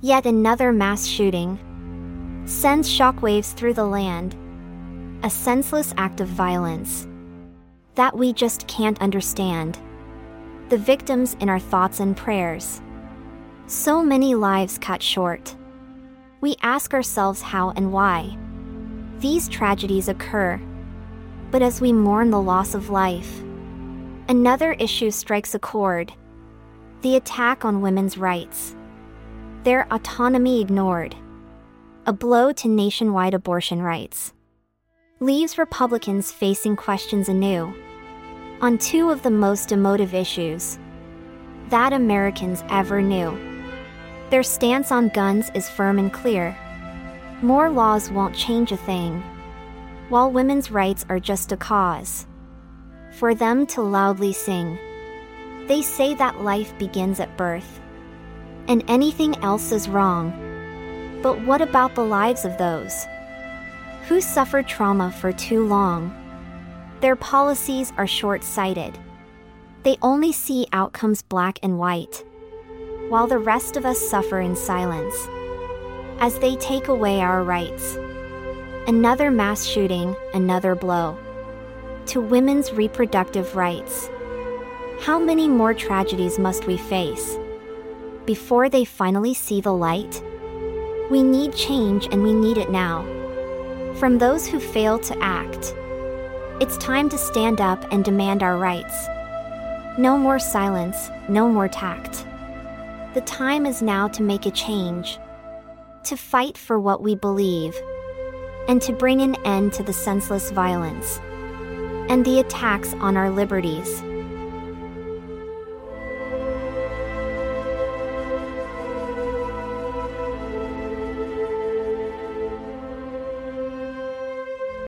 Yet another mass shooting sends shockwaves through the land. A senseless act of violence that we just can't understand. The victims in our thoughts and prayers. So many lives cut short. We ask ourselves how and why these tragedies occur. But as we mourn the loss of life, another issue strikes a chord the attack on women's rights, their autonomy ignored, a blow to nationwide abortion rights. Leaves Republicans facing questions anew on two of the most emotive issues that Americans ever knew. Their stance on guns is firm and clear. More laws won't change a thing, while women's rights are just a cause for them to loudly sing. They say that life begins at birth, and anything else is wrong. But what about the lives of those who suffered trauma for too long? Their policies are short sighted. They only see outcomes black and white, while the rest of us suffer in silence as they take away our rights. Another mass shooting, another blow to women's reproductive rights. How many more tragedies must we face before they finally see the light? We need change and we need it now. From those who fail to act, it's time to stand up and demand our rights. No more silence, no more tact. The time is now to make a change, to fight for what we believe, and to bring an end to the senseless violence and the attacks on our liberties.